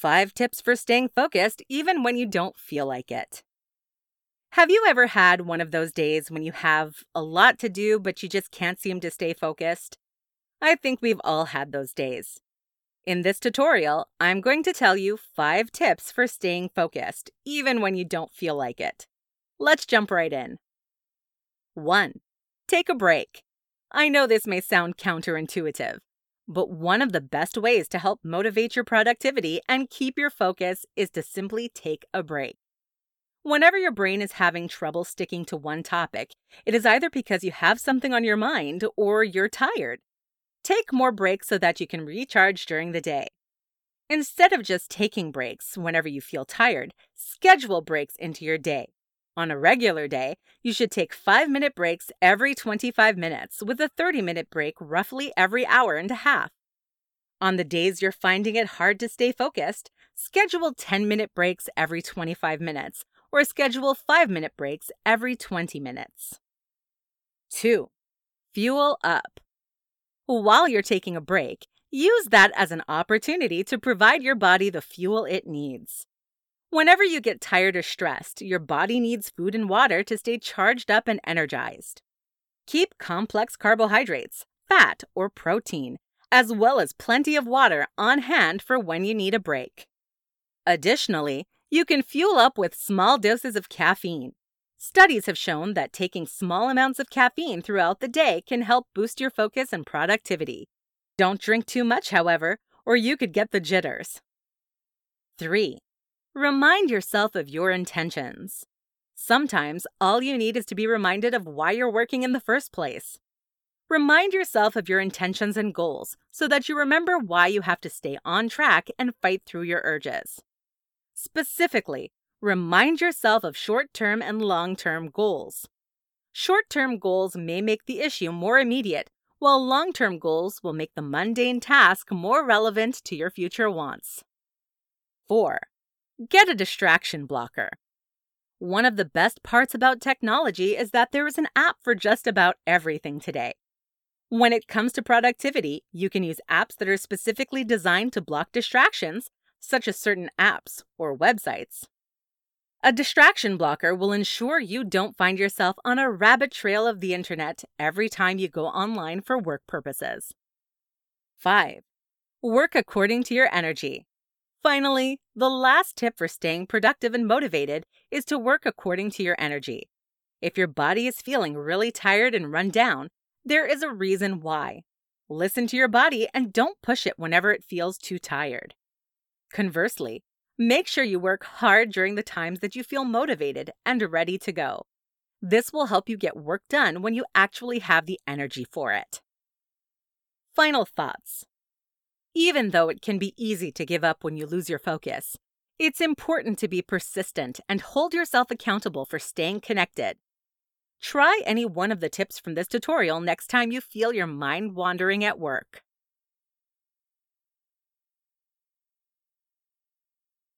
Five tips for staying focused even when you don't feel like it. Have you ever had one of those days when you have a lot to do, but you just can't seem to stay focused? I think we've all had those days. In this tutorial, I'm going to tell you five tips for staying focused, even when you don't feel like it. Let's jump right in. 1. Take a break. I know this may sound counterintuitive, but one of the best ways to help motivate your productivity and keep your focus is to simply take a break. Whenever your brain is having trouble sticking to one topic, it is either because you have something on your mind or you're tired. Take more breaks so that you can recharge during the day. Instead of just taking breaks whenever you feel tired, schedule breaks into your day. On a regular day, you should take 5 minute breaks every 25 minutes, with a 30 minute break roughly every hour and a half. On the days you're finding it hard to stay focused, schedule 10 minute breaks every 25 minutes, or schedule 5 minute breaks every 20 minutes. 2. Fuel up. While you're taking a break, use that as an opportunity to provide your body the fuel it needs. Whenever you get tired or stressed, your body needs food and water to stay charged up and energized. Keep complex carbohydrates, fat, or protein, as well as plenty of water on hand for when you need a break. Additionally, you can fuel up with small doses of caffeine. Studies have shown that taking small amounts of caffeine throughout the day can help boost your focus and productivity. Don't drink too much, however, or you could get the jitters. 3. Remind yourself of your intentions. Sometimes all you need is to be reminded of why you're working in the first place. Remind yourself of your intentions and goals so that you remember why you have to stay on track and fight through your urges. Specifically, remind yourself of short term and long term goals. Short term goals may make the issue more immediate, while long term goals will make the mundane task more relevant to your future wants. 4. Get a distraction blocker. One of the best parts about technology is that there is an app for just about everything today. When it comes to productivity, you can use apps that are specifically designed to block distractions such as certain apps or websites. A distraction blocker will ensure you don't find yourself on a rabbit trail of the internet every time you go online for work purposes. 5. Work according to your energy. Finally, the last tip for staying productive and motivated is to work according to your energy. If your body is feeling really tired and run down, there is a reason why. Listen to your body and don't push it whenever it feels too tired. Conversely, make sure you work hard during the times that you feel motivated and ready to go. This will help you get work done when you actually have the energy for it. Final thoughts. Even though it can be easy to give up when you lose your focus, it's important to be persistent and hold yourself accountable for staying connected. Try any one of the tips from this tutorial next time you feel your mind wandering at work.